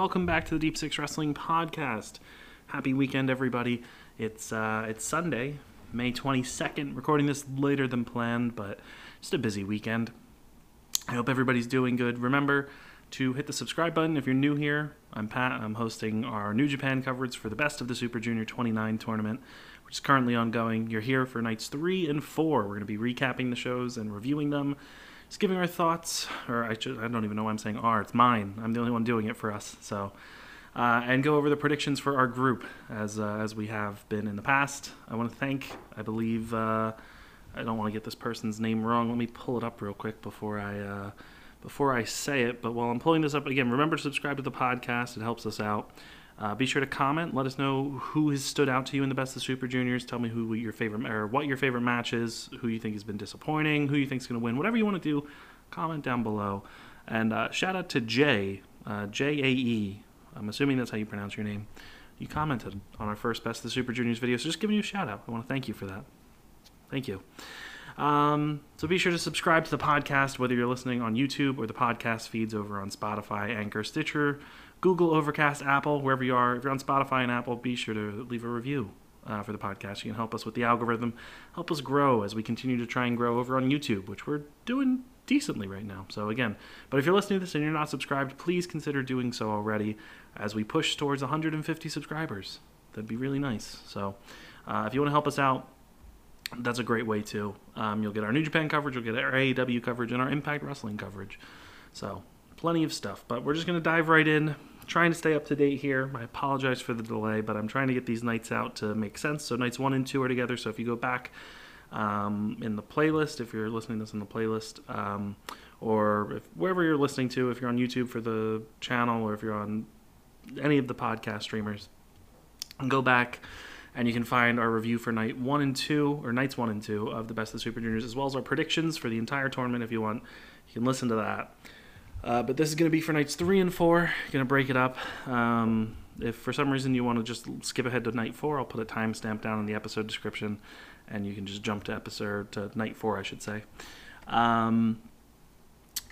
Welcome back to the Deep Six Wrestling Podcast. Happy weekend, everybody. It's uh, it's Sunday, May 22nd. Recording this later than planned, but just a busy weekend. I hope everybody's doing good. Remember to hit the subscribe button if you're new here. I'm Pat. I'm hosting our New Japan coverage for the Best of the Super Junior 29 tournament, which is currently ongoing. You're here for nights three and four. We're going to be recapping the shows and reviewing them giving our thoughts, or I, should, I don't even know why I'm saying our. It's mine. I'm the only one doing it for us. So, uh, and go over the predictions for our group as uh, as we have been in the past. I want to thank. I believe uh, I don't want to get this person's name wrong. Let me pull it up real quick before I uh, before I say it. But while I'm pulling this up again, remember to subscribe to the podcast. It helps us out. Uh, be sure to comment. Let us know who has stood out to you in the best of Super Juniors. Tell me who your favorite or what your favorite match is. Who you think has been disappointing. Who you think is going to win. Whatever you want to do, comment down below. And uh, shout out to Jay uh, J A E. I'm assuming that's how you pronounce your name. You commented on our first best of the Super Juniors video, so just giving you a shout out. I want to thank you for that. Thank you. Um, so be sure to subscribe to the podcast, whether you're listening on YouTube or the podcast feeds over on Spotify, Anchor, Stitcher, Google, Overcast, Apple, wherever you are. If you're on Spotify and Apple, be sure to leave a review uh, for the podcast. You can help us with the algorithm, help us grow as we continue to try and grow over on YouTube, which we're doing decently right now. So again, but if you're listening to this and you're not subscribed, please consider doing so already as we push towards 150 subscribers. That'd be really nice. So uh, if you want to help us out, that's a great way too. Um, you'll get our New Japan coverage, you'll get our AEW coverage, and our Impact Wrestling coverage. So plenty of stuff. But we're just going to dive right in trying to stay up to date here. I apologize for the delay, but I'm trying to get these nights out to make sense. So nights one and two are together. So if you go back um, in the playlist, if you're listening to this in the playlist, um, or if, wherever you're listening to, if you're on YouTube for the channel, or if you're on any of the podcast streamers, go back and you can find our review for night one and two, or nights one and two of the best of the Super Juniors, as well as our predictions for the entire tournament. If you want, you can listen to that. Uh, but this is going to be for nights three and four. Going to break it up. Um, if for some reason you want to just skip ahead to night four, I'll put a timestamp down in the episode description, and you can just jump to episode to night four, I should say. Um,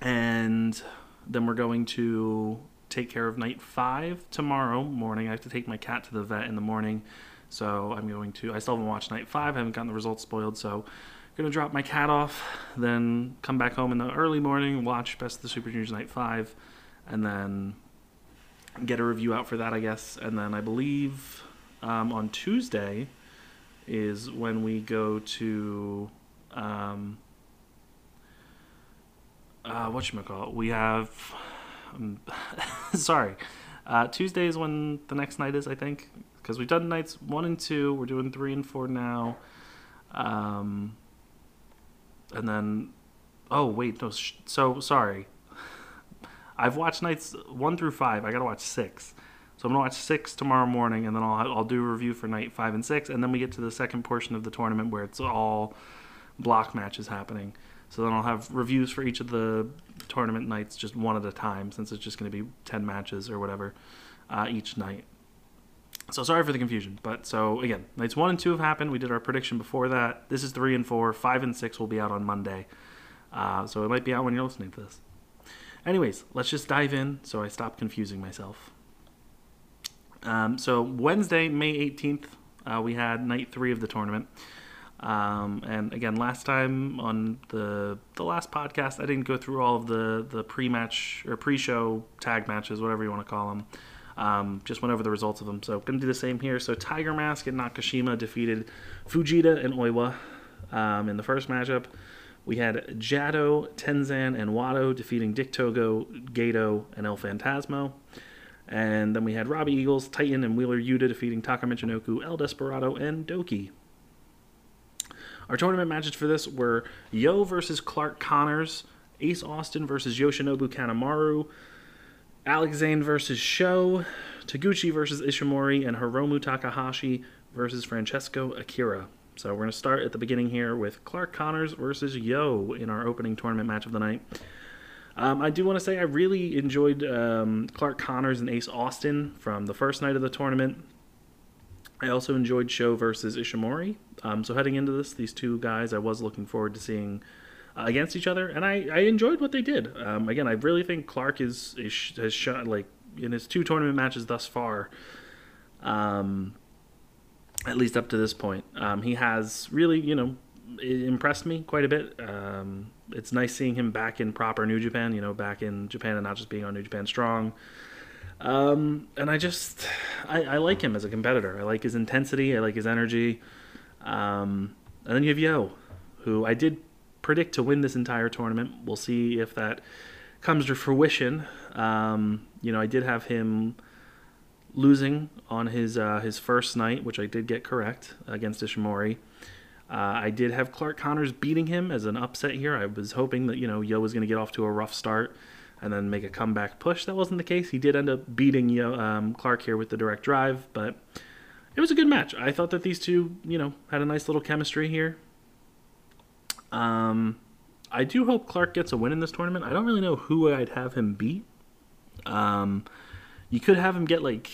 and then we're going to take care of night five tomorrow morning. I have to take my cat to the vet in the morning, so I'm going to. I still haven't watched night five. I haven't gotten the results spoiled, so gonna drop my cat off, then come back home in the early morning, watch Best of the Super Juniors Night Five, and then get a review out for that, I guess. And then I believe um, on Tuesday is when we go to um, uh, what you call it? We have um, sorry. Uh, Tuesday is when the next night is, I think, because we've done nights one and two. We're doing three and four now. Um, and then oh wait no sh- so sorry. I've watched nights one through five. I gotta watch six. So i'm gonna watch six tomorrow morning and then i'll, I'll do a review for night five and six and then we get to the second portion of the tournament where it's all block matches happening. So then i'll have reviews for each of the tournament nights just one at a time since it's just to be 10 matches or whatever uh, each night so sorry for the confusion, but so again, nights one and two have happened. We did our prediction before that. This is three and four. Five and six will be out on Monday, uh, so it might be out when you're listening to this. Anyways, let's just dive in so I stop confusing myself. Um, so Wednesday, May 18th, uh, we had night three of the tournament. Um, and again, last time on the the last podcast, I didn't go through all of the the pre-match or pre-show tag matches, whatever you want to call them. Um, just went over the results of them. So going to do the same here. So Tiger Mask and Nakashima defeated Fujita and Oiwa um, in the first matchup. We had Jado, Tenzan, and Wato defeating Dick Togo, Gato, and El Phantasmo. And then we had Robbie Eagles, Titan, and Wheeler Yuta defeating Taka Michinoku, El Desperado, and Douki. Our tournament matches for this were Yo versus Clark Connors, Ace Austin versus Yoshinobu Kanemaru, Alex Zayne versus Sho, Taguchi versus Ishimori, and Hiromu Takahashi versus Francesco Akira. So we're going to start at the beginning here with Clark Connors versus Yo in our opening tournament match of the night. Um, I do want to say I really enjoyed um, Clark Connors and Ace Austin from the first night of the tournament. I also enjoyed Sho versus Ishimori. Um, so heading into this, these two guys, I was looking forward to seeing against each other, and I, I enjoyed what they did. Um, again, I really think Clark is, is has shot like in his two tournament matches thus far, um, at least up to this point, um, he has really, you know, impressed me quite a bit. Um, it's nice seeing him back in proper New Japan, you know, back in Japan and not just being on New Japan Strong. Um, and I just, I, I, like him as a competitor. I like his intensity. I like his energy. Um, and then you have Yo, who I did predict to win this entire tournament. We'll see if that comes to fruition. Um, you know, I did have him losing on his uh, his first night, which I did get correct against Ishimori. Uh, I did have Clark Connors beating him as an upset here. I was hoping that you know Yo was going to get off to a rough start and then make a comeback push. That wasn't the case. He did end up beating Yo, um, Clark here with the direct drive, but it was a good match. I thought that these two, you know, had a nice little chemistry here. Um, I do hope Clark gets a win in this tournament. I don't really know who I'd have him beat. Um, you could have him get like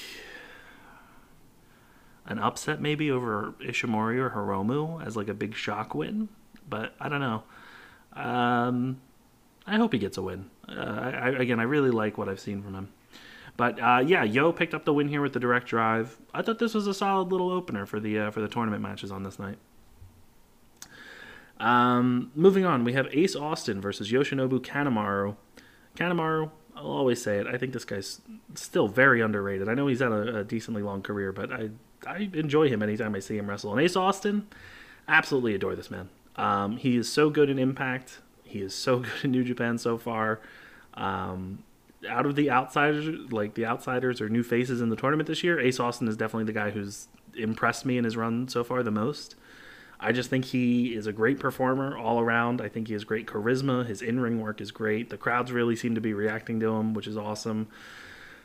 an upset maybe over Ishimori or Hiromu as like a big shock win, but I don't know. Um, I hope he gets a win. Uh, I, again, I really like what I've seen from him. But uh, yeah, Yo picked up the win here with the direct drive. I thought this was a solid little opener for the uh, for the tournament matches on this night. Um, moving on, we have Ace Austin versus Yoshinobu Kanemaru. Kanemaru, I'll always say it. I think this guy's still very underrated. I know he's had a, a decently long career, but I I enjoy him anytime I see him wrestle. And Ace Austin, absolutely adore this man. Um, he is so good in Impact. He is so good in New Japan so far. Um, out of the outsiders, like the outsiders or new faces in the tournament this year, Ace Austin is definitely the guy who's impressed me in his run so far the most. I just think he is a great performer all around. I think he has great charisma. His in ring work is great. The crowds really seem to be reacting to him, which is awesome.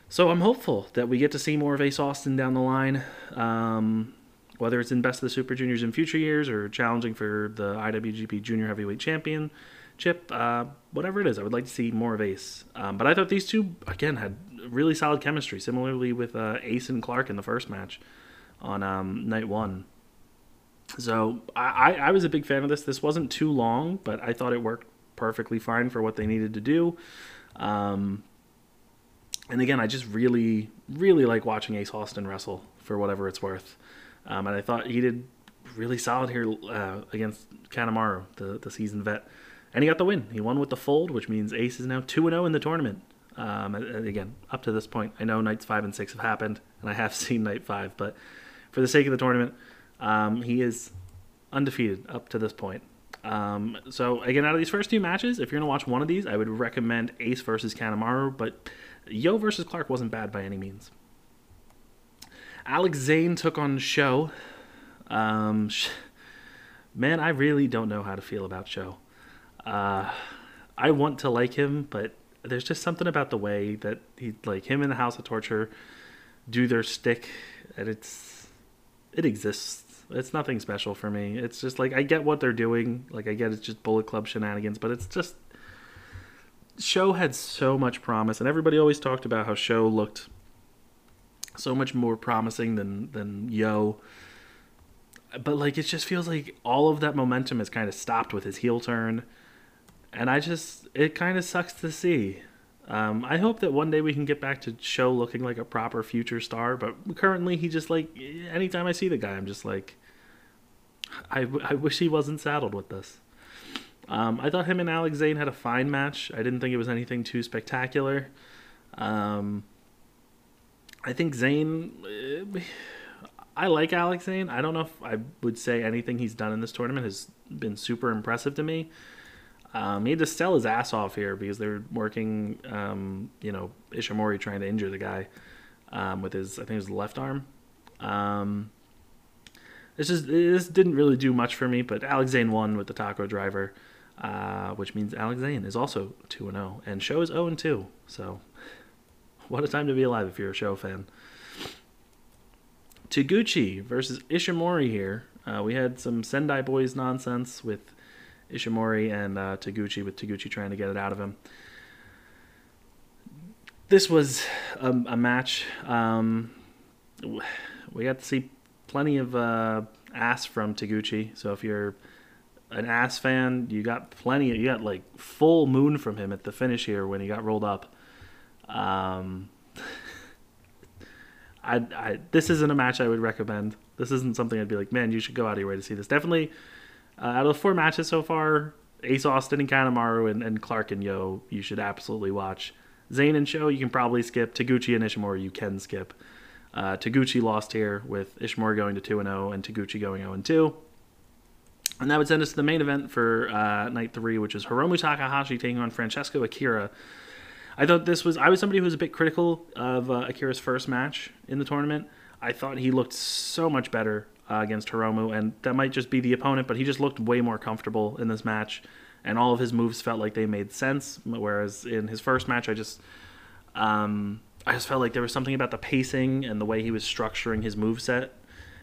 So I'm hopeful that we get to see more of Ace Austin down the line, um, whether it's in Best of the Super Juniors in future years or challenging for the IWGP Junior Heavyweight Championship, uh, whatever it is. I would like to see more of Ace. Um, but I thought these two, again, had really solid chemistry, similarly with uh, Ace and Clark in the first match on um, night one. So I, I was a big fan of this. This wasn't too long, but I thought it worked perfectly fine for what they needed to do. Um, and again, I just really, really like watching Ace Austin wrestle for whatever it's worth. Um, and I thought he did really solid here uh, against Kanemaru, the, the seasoned vet. And he got the win. He won with the fold, which means Ace is now 2 0 in the tournament. Um, again, up to this point, I know nights 5 and 6 have happened, and I have seen night 5, but for the sake of the tournament, um, he is undefeated up to this point. Um, so again, out of these first two matches, if you're gonna watch one of these, I would recommend Ace versus Kanemaru. But Yo versus Clark wasn't bad by any means. Alex Zayne took on Sho. Um, man, I really don't know how to feel about Sho. Uh, I want to like him, but there's just something about the way that he like him in the House of Torture do their stick, and it's it exists. It's nothing special for me. It's just like I get what they're doing. Like I get it's just Bullet Club shenanigans, but it's just Sho had so much promise, and everybody always talked about how Sho looked so much more promising than than Yo. But like it just feels like all of that momentum has kind of stopped with his heel turn, and I just it kind of sucks to see. Um, I hope that one day we can get back to Sho looking like a proper future star, but currently he just like anytime I see the guy, I'm just like, I, I wish he wasn't saddled with this. Um, I thought him and Alex Zayne had a fine match. I didn't think it was anything too spectacular. Um, I think Zayne. Uh, I like Alex Zayne. I don't know if I would say anything he's done in this tournament has been super impressive to me. Um, he had to sell his ass off here because they were working, um, you know, Ishimori trying to injure the guy um, with his, I think, his left arm. Um, this just this didn't really do much for me, but Alex Zayne won with the taco driver uh, which means Alex Zayne is also 2 and 0, and Sho is 0 and 2. So, what a time to be alive if you're a Sho fan. Taguchi versus Ishimori here. Uh, we had some Sendai Boys nonsense with Ishimori and uh, Taguchi, with Taguchi trying to get it out of him. This was a, a match. Um, we got to see plenty of uh, ass from Taguchi. So if you're an ass fan. You got plenty. You got like full moon from him at the finish here when he got rolled up. Um, I, I this isn't a match I would recommend. This isn't something I'd be like, man, you should go out of your way to see this. Definitely, uh, out of the four matches so far, Ace Austin and Kanemaru and, and Clark and Yo, you should absolutely watch. Zayne and Sho, you can probably skip. Taguchi and Ishimori, you can skip. Uh, Taguchi lost here with Ishimori going to 2 0 and Taguchi going 0 2. And that would send us to the main event for uh, night three, which is Hiromu Takahashi taking on Francesco Akira. I thought this was, I was somebody who was a bit critical of uh, Akira's first match in the tournament. I thought he looked so much better uh, against Hiromu, and that might just be the opponent, but he just looked way more comfortable in this match, and all of his moves felt like they made sense. Whereas in his first match, I just, um, I just felt like there was something about the pacing and the way he was structuring his move set.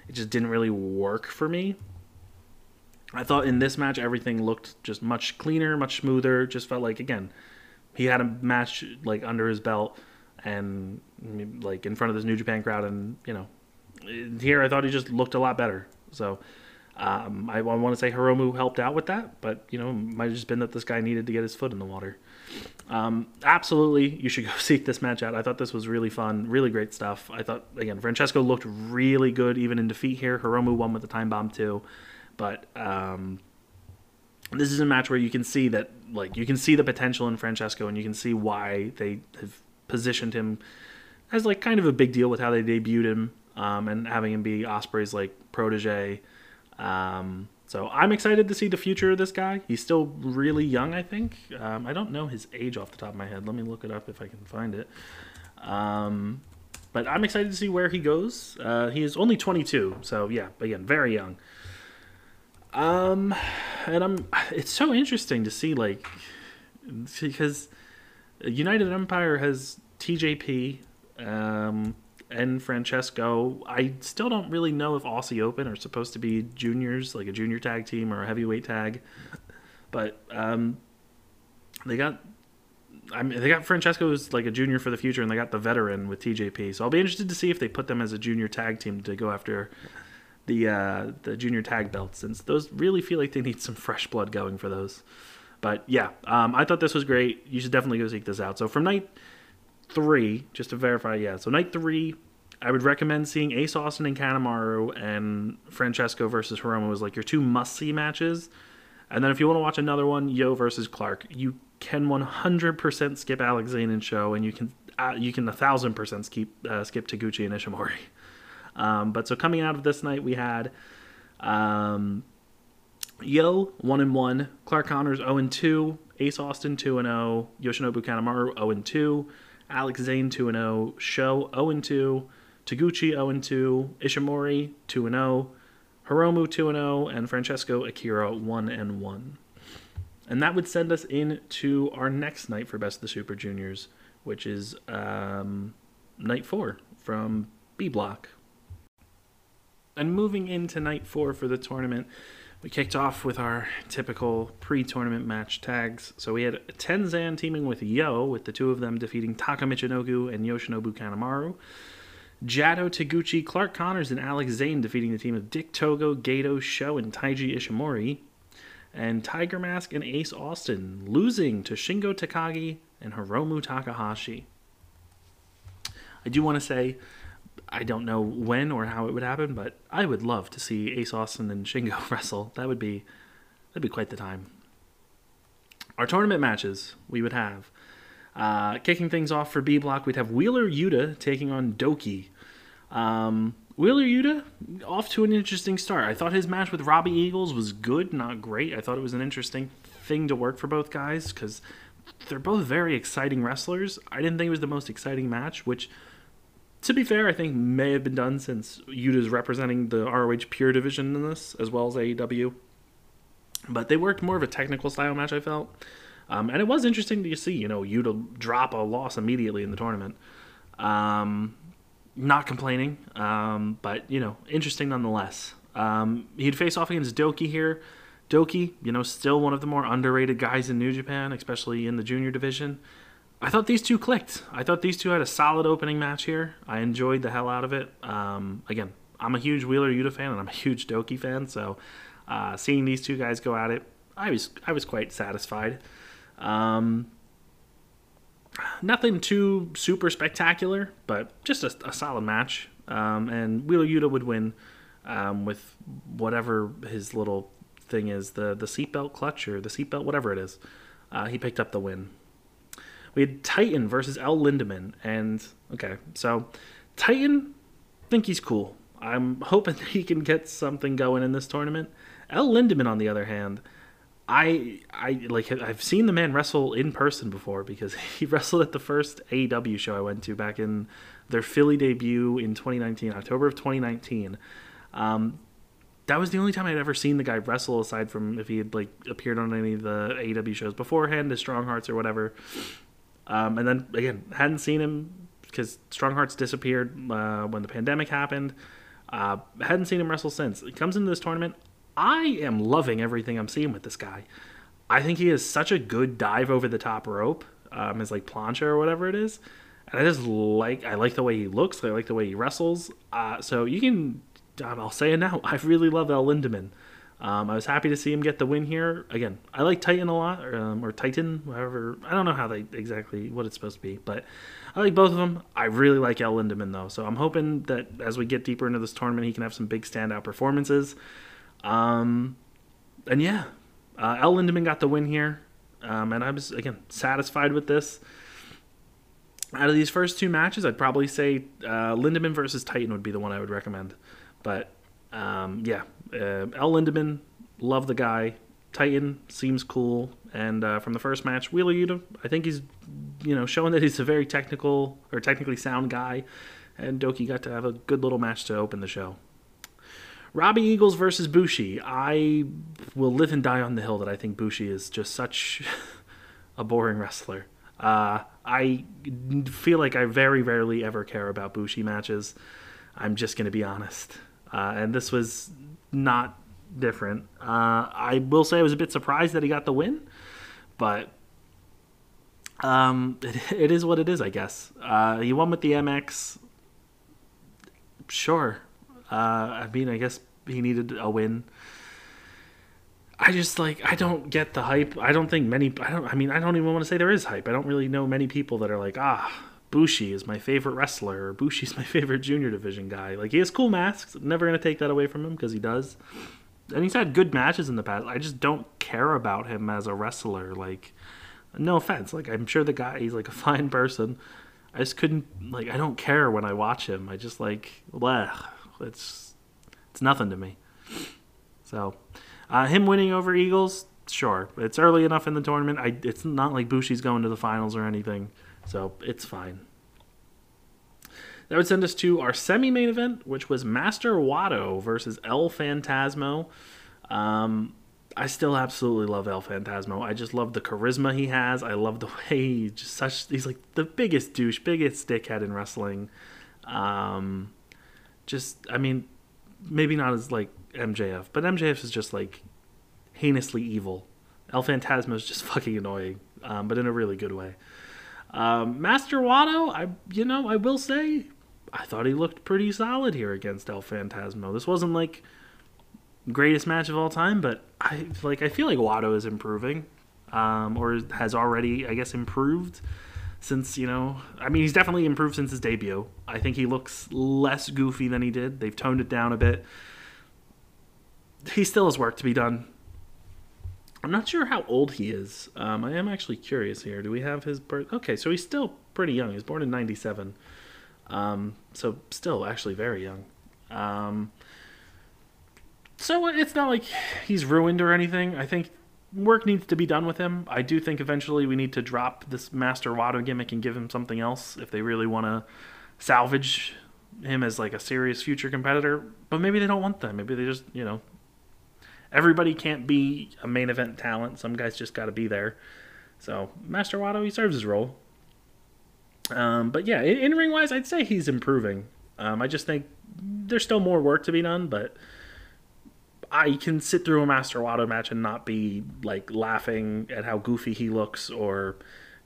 It just didn't really work for me. I thought in this match everything looked just much cleaner, much smoother. Just felt like again, he had a match like under his belt and like in front of this New Japan crowd, and you know, here I thought he just looked a lot better. So um, I, I want to say Hiromu helped out with that, but you know, might have just been that this guy needed to get his foot in the water. Um, absolutely, you should go seek this match out. I thought this was really fun, really great stuff. I thought again, Francesco looked really good even in defeat here. Hiromu won with the time bomb too. But um, this is a match where you can see that, like, you can see the potential in Francesco, and you can see why they have positioned him as like kind of a big deal with how they debuted him um, and having him be Osprey's like protege. Um, so I'm excited to see the future of this guy. He's still really young, I think. Um, I don't know his age off the top of my head. Let me look it up if I can find it. Um, but I'm excited to see where he goes. Uh, he is only 22, so yeah, again, very young. Um, and I'm. It's so interesting to see like because United Empire has TJP, um, and Francesco. I still don't really know if Aussie Open are supposed to be juniors, like a junior tag team or a heavyweight tag, but um, they got. I mean, they got Francesco as like a junior for the future, and they got the veteran with TJP. So I'll be interested to see if they put them as a junior tag team to go after the uh, the junior tag belts, since those really feel like they need some fresh blood going for those. But yeah, um, I thought this was great. You should definitely go seek this out. So from night three, just to verify, yeah. So night three, I would recommend seeing Ace Austin and Kanemaru and Francesco versus Hiromu as like your two must see matches. And then if you want to watch another one, Yo versus Clark, you can 100% skip Alex Zayne and Sho, and you can uh, you can a thousand percent skip uh, skip Taguchi and Ishimori. Um, but so coming out of this night, we had um, Yo one and one, Clark Connors zero and two, Ace Austin two and zero, Yoshinobu Kanemaru zero and two, Alex Zayne two and zero, Sho zero and two, Taguchi zero and two, Ishimori two and zero, Hiromu two and zero, and Francesco Akira one and one. And that would send us into our next night for Best of the Super Juniors, which is um, night four from B Block. And moving into night four for the tournament, we kicked off with our typical pre tournament match tags. So we had Tenzan teaming with Yo, with the two of them defeating Taka Michinoku and Yoshinobu Kanemaru. Jado Taguchi, Clark Connors, and Alex Zayne defeating the team of Dick Togo, Gato, Sho, and Taiji Ishimori. And Tiger Mask and Ace Austin losing to Shingo Takagi and Hiromu Takahashi. I do want to say I don't know when or how it would happen, but I would love to see Ace Austin and Shingo wrestle. That would be that'd be quite the time. Our tournament matches we would have. Uh, kicking things off for B block, we'd have Wheeler Yuta taking on Douki. Um, Wheeler Yuta off to an interesting start. I thought his match with Robbie Eagles was good, not great. I thought it was an interesting thing to work for both guys because they're both very exciting wrestlers. I didn't think it was the most exciting match, which to be fair, I think may have been done since Yuta's representing the ROH Pure division in this, as well as AEW. But they worked more of a technical style match, I felt. Um, and it was interesting to see, you know, Yuta drop a loss immediately in the tournament. Um, not complaining, um, but, you know, interesting nonetheless. Um, he'd face off against Douki here. Douki, you know, still one of the more underrated guys in New Japan, especially in the junior division. I thought these two clicked. I thought these two had a solid opening match here. I enjoyed the hell out of it. Um, again, I'm a huge Wheeler Yuta fan, and I'm a huge Douki fan. So, uh, seeing these two guys go at it, I was I was quite satisfied. Um, nothing too super spectacular, but just a, a solid match. um, and Wheeler Yuta would win um, with whatever his little thing is the the seatbelt clutch or the seatbelt whatever it is. Uh, he picked up the win. We had Titan versus El Lindaman, and okay, so Titan, think he's cool. I'm hoping he can get something going in this tournament. El Lindaman, on the other hand, I I like I've seen the man wrestle in person before because he wrestled at the first AEW show I went to back in their Philly debut in 2019, October of 2019. Um, that was the only time I'd ever seen the guy wrestle, aside from if he had like appeared on any of the AEW shows beforehand, his Strong Hearts or whatever. Um, and then again, hadn't seen him because Strong Hearts disappeared uh, when the pandemic happened. Uh, hadn't seen him wrestle since. He comes into this tournament. I am loving everything I'm seeing with this guy. I think he has such a good dive over the top rope, um, his like plancha or whatever it is. And I just like I like the way he looks. I like the way he wrestles. Uh, so you can, um, I'll say it now. I really love El Lindaman. Um, I was happy to see him get the win here. Again, I like Titan a lot, or, um, or Titan, however. I don't know how they exactly what it's supposed to be, but I like both of them. I really like El Lindaman though, so I'm hoping that as we get deeper into this tournament, he can have some big standout performances. Um, and yeah, uh, El Lindaman got the win here, um, and I was again satisfied with this. Out of these first two matches, I'd probably say uh, Lindaman versus Titan would be the one I would recommend. But um, yeah, uh, El Lindaman, love the guy. Titan seems cool, and uh, from the first match, Wheeler Yuta, I think he's you know showing that he's a very technical or technically sound guy, and Douki got to have a good little match to open the show. Robbie Eagles versus Bushi. I will live and die on the hill that I think Bushi is just such a boring wrestler. Uh, I feel like I very rarely ever care about Bushi matches. I'm just going to be honest. Uh, and this was not different. Uh, I will say I was a bit surprised that he got the win, but um, it, it is what it is, I guess. Uh, he won with the MX. Sure. Uh, I mean, I guess he needed a win. I just like I don't get the hype. I don't think many. I don't. I mean, I don't even want to say there is hype. I don't really know many people that are like, ah, Bushi is my favorite wrestler, or Bushi's my favorite junior division guy. Like he has cool masks. I'm never gonna take that away from him because he does, and he's had good matches in the past. I just don't care about him as a wrestler. Like, no offense. Like I'm sure the guy, he's like a fine person. I just couldn't like. I don't care when I watch him. I just like, bleh. It's it's nothing to me. So, uh, him winning over Eagles, sure. It's early enough in the tournament. I, it's not like Bushi's going to the finals or anything, so it's fine. That would send us to our semi-main event, which was Master Wato versus El Phantasmo. Um, I still absolutely love El Phantasmo. I just love the charisma he has. I love the way he just such he's like the biggest douche, biggest dickhead in wrestling. Um, just I mean, maybe not as like MJF, but MJF is just like heinously evil. El Phantasmo is just fucking annoying, um, but in a really good way. Um, Master Wato, I you know I will say, I thought he looked pretty solid here against El Phantasmo. This wasn't like greatest match of all time, but I like I feel like Wato is improving, um, or has already I guess improved since you know I mean he's definitely improved since his debut. I think he looks less goofy than he did. They've toned it down a bit. He still has work to be done. I'm not sure how old he is. Um, I am actually curious here. Do we have his birth? Okay, so he's still pretty young. He's born in '97, um, so still actually very young. Um, so it's not like he's ruined or anything. I think work needs to be done with him. I do think eventually we need to drop this Master Wato gimmick and give him something else if they really want to salvage him as like a serious future competitor. But maybe they don't want that. Maybe they just, you know, everybody can't be a main event talent. Some guys just got to be there. So Master Wato, he serves his role. Um, but yeah, in ring wise, I'd say he's improving. Um, I just think there's still more work to be done, but I can sit through a Master Wato match and not be like laughing at how goofy he looks or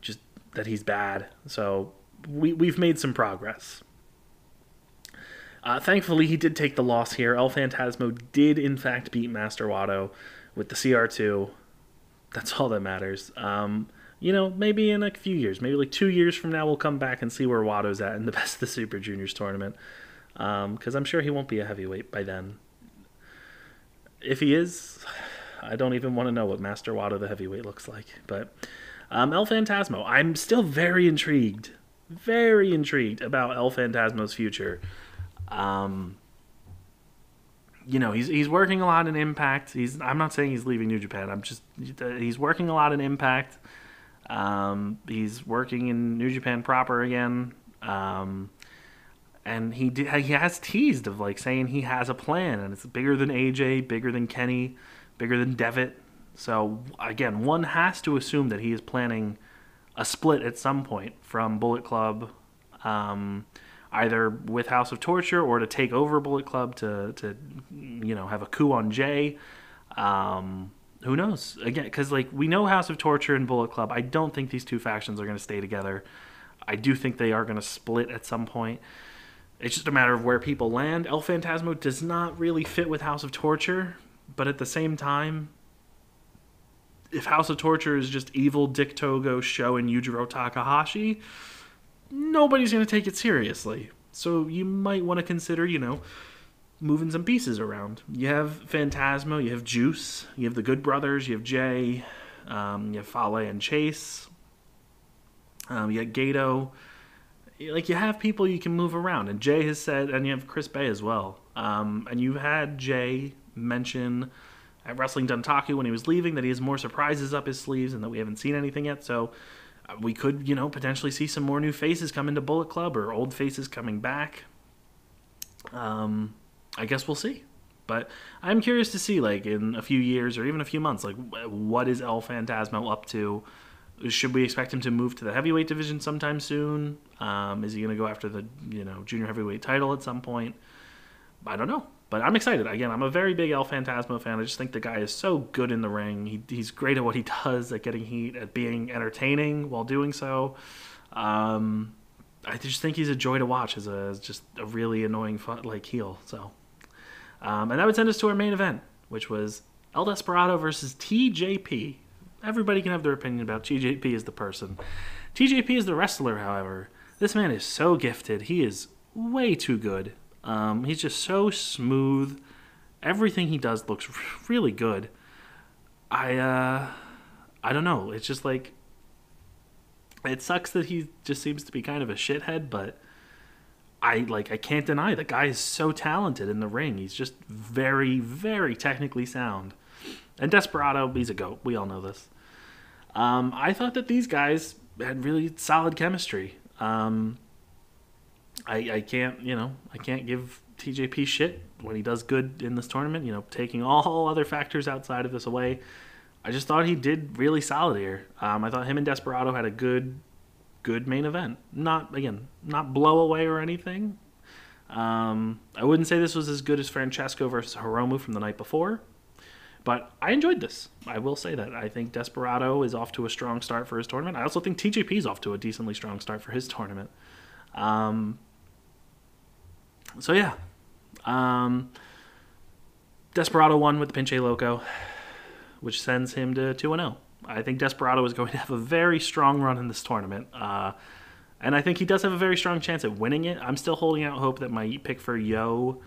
just that he's bad. So we we've made some progress. Uh, thankfully, he did take the loss here. El Phantasmo did in fact beat Master Wato with the CR2. That's all that matters. Um, you know, maybe in a few years, maybe like two years from now, we'll come back and see where Wato's at in the Best of the Super Juniors tournament. because I'm sure he won't be a heavyweight by then. If he is, I don't even want to know what Master Wato the heavyweight looks like. But um, El Phantasmo, I'm still very intrigued, very intrigued about El Phantasmo's future. Um, you know, he's he's working a lot in Impact. He's I'm not saying he's leaving New Japan. I'm just he's working a lot in Impact. Um, he's working in New Japan proper again. Um, and he did, he has teased of like saying he has a plan and it's bigger than AJ, bigger than Kenny, bigger than Devitt. So again, one has to assume that he is planning a split at some point from Bullet Club, um, either with House of Torture or to take over Bullet Club to to you know have a coup on Jay. Um, who knows? Again, because like we know House of Torture and Bullet Club. I don't think these two factions are going to stay together. I do think they are going to split at some point. It's just a matter of where people land. El Phantasmo does not really fit with House of Torture, but at the same time, if House of Torture is just evil Dick Togo Sho, and Yujiro Takahashi, nobody's going to take it seriously. So you might want to consider, you know, moving some pieces around. You have Phantasmo, you have Juice, you have the Good Brothers, you have Jay, um, you have Fale and Chase, um, you have Gato like you have people you can move around, and Jay has said, and you have Chris Bey as well. Um, and you've had Jay mention at Wrestling Dontaku when he was leaving that he has more surprises up his sleeves and that we haven't seen anything yet. So we could, you know, potentially see some more new faces come into Bullet Club or old faces coming back. Um, I guess we'll see. But I'm curious to see, like, in a few years or even a few months, like, what is El Phantasmo up to? should we expect him to move to the heavyweight division sometime soon? Um, is he going to go after the you know junior heavyweight title at some point? I don't know, but I'm excited. Again, I'm a very big El Phantasmo fan. I just think the guy is so good in the ring. He, he's great at what he does, at getting heat, at being entertaining while doing so. Um, I just think he's a joy to watch as a as just a really annoying fun, like heel. So, um, and that would send us to our main event, which was El Desperado versus TJP everybody can have their opinion about TJP as the person. TJP is the wrestler, however. This man is so gifted. He is way too good. Um, he's just so smooth. Everything he does looks really good. I uh, I don't know. It's just like it sucks that he just seems to be kind of a shithead, but I like I can't deny the guy is so talented in the ring. He's just very, very technically sound. And Desperado, he's a goat. We all know this. Um, I thought that these guys had really solid chemistry. Um, I, I can't, you know, I can't give TJP shit when he does good in this tournament. You know, taking all other factors outside of this away, I just thought he did really solid here. Um, I thought him and Desperado had a good, good main event. Not again, not blow away or anything. Um, I wouldn't say this was as good as Francesco versus Hiromu from the night before, but I enjoyed this. I will say that. I think Desperado is off to a strong start for his tournament. I also think TJP is off to a decently strong start for his tournament. Um, so, yeah. Um, Desperado won with the Pinche Loco, which sends him to 2 and 0. I think Desperado is going to have a very strong run in this tournament. Uh, and I think he does have a very strong chance at winning it. I'm still holding out hope that my pick for Yo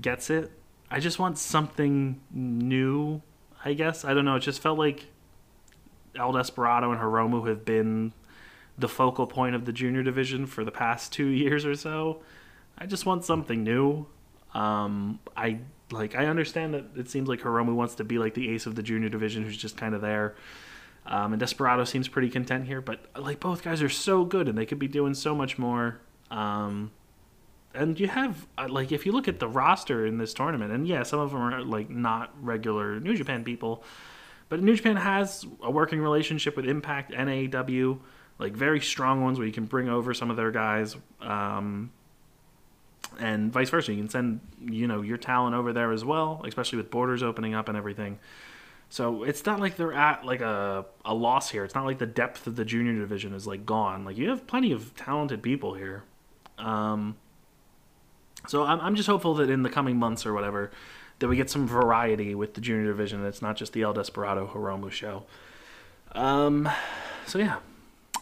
gets it. I just want something new. I guess I don't know. It just felt like El Desperado and Hiromu have been the focal point of the junior division for the past two years or so. I just want something new. Um, I like. I understand that it seems like Hiromu wants to be like the ace of the junior division, who's just kind of there. Um, and Desperado seems pretty content here, but like both guys are so good and they could be doing so much more. Um, and you have uh, like if you look at the roster in this tournament, and yeah, some of them are like not regular New Japan people, but New Japan has a working relationship with Impact and AEW, like very strong ones where you can bring over some of their guys, um, and vice versa. You can send you know your talent over there as well, especially with borders opening up and everything. So it's not like they're at like a, a loss here. It's not like the depth of the junior division is like gone. Like you have plenty of talented people here. Um, so I'm, I'm just hopeful that in the coming months or whatever, that we get some variety with the junior division. It's not just the El Desperado Hiromu show. Um, so yeah,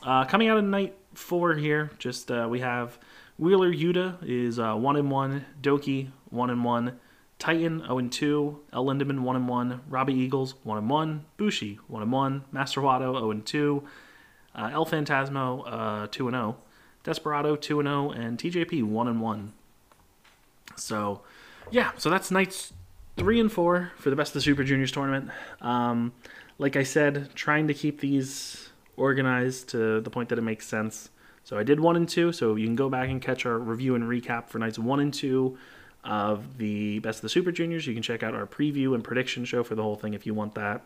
uh, coming out of night four here, just uh, we have Wheeler Yuta is uh, one and one. Douki one and one. Titan 0 and 2, El Lindaman 1 and 1, Robbie Eagles 1 and 1, Bushi 1 and 1, Master Wato 0 and 2, uh, El Phantasmo uh, 2 and 0, Desperado 2 and 0, and TJP 1 and 1. So, yeah, so that's nights 3 and 4 for the Best of the Super Juniors tournament. Um, like I said, trying to keep these organized to the point that it makes sense. So I did 1 and 2, so you can go back and catch our review and recap for nights 1 and 2 of the Best of the Super Juniors. You can check out our preview and prediction show for the whole thing if you want that.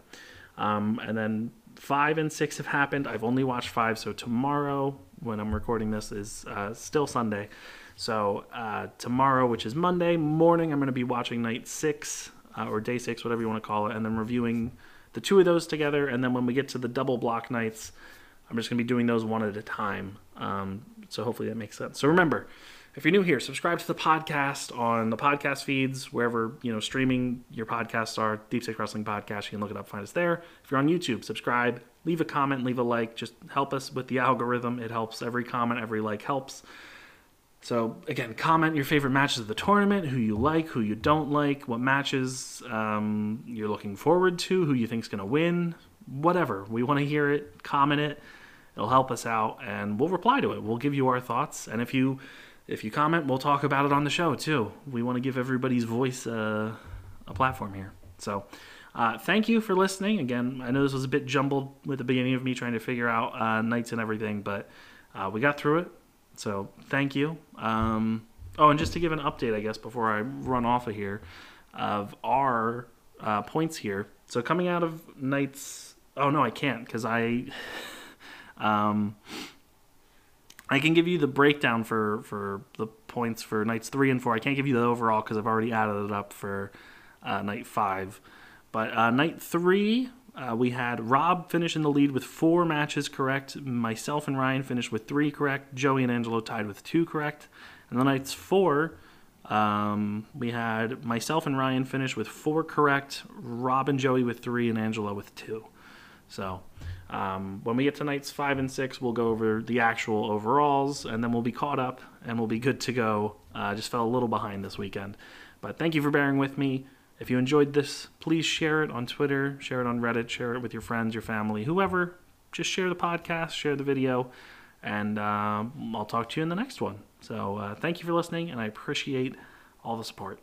Um, and then five and six have happened. I've only watched five, so tomorrow, when I'm recording this, is uh, still Sunday. So uh, tomorrow, which is Monday morning, I'm going to be watching night six uh, or day six, whatever you want to call it, and then reviewing the two of those together. And then when we get to the double block nights, I'm just going to be doing those one at a time. Um, so hopefully that makes sense. So remember, if you're new here, subscribe to the podcast on the podcast feeds, wherever, you know, streaming your podcasts are, Deep Six Wrestling Podcast. You can look it up, find us there. If you're on YouTube, subscribe, leave a comment, leave a like. Just help us with the algorithm. It helps. Every comment, every like helps. So again, comment your favorite matches of the tournament, who you like, who you don't like, what matches um, you're looking forward to, who you think's going to win, whatever. We want to hear it. Comment it. It'll help us out, and we'll reply to it. We'll give you our thoughts, and if you if you comment, we'll talk about it on the show too. We want to give everybody's voice uh, a platform here. So, uh, thank you for listening. Again, I know this was a bit jumbled with the beginning of me trying to figure out uh, nights and everything, but uh, we got through it. So, thank you. Um, oh, and just to give an update, I guess, before I run off of here, of our uh, points here. So, coming out of nights. Oh, no, I can't because I. um, I can give you the breakdown for for the points for nights three and four. I can't give you the overall because I've already added it up for uh, night five. But uh, night three, uh, we had Rob finish in the lead with four matches correct. Myself and Ryan finished with three correct. Joey and Angelo tied with two correct. And the nights four, um, we had myself and Ryan finish with four correct. Rob and Joey with three, and Angelo with two. So um, when we get to nights five and six, we'll go over the actual overalls, and then we'll be caught up and we'll be good to go. Uh, just fell a little behind this weekend. But thank you for bearing with me. If you enjoyed this, please share it on Twitter, share it on Reddit, share it with your friends, your family, whoever. Just share the podcast, share the video, and uh, I'll talk to you in the next one. So uh, thank you for listening, and I appreciate all the support.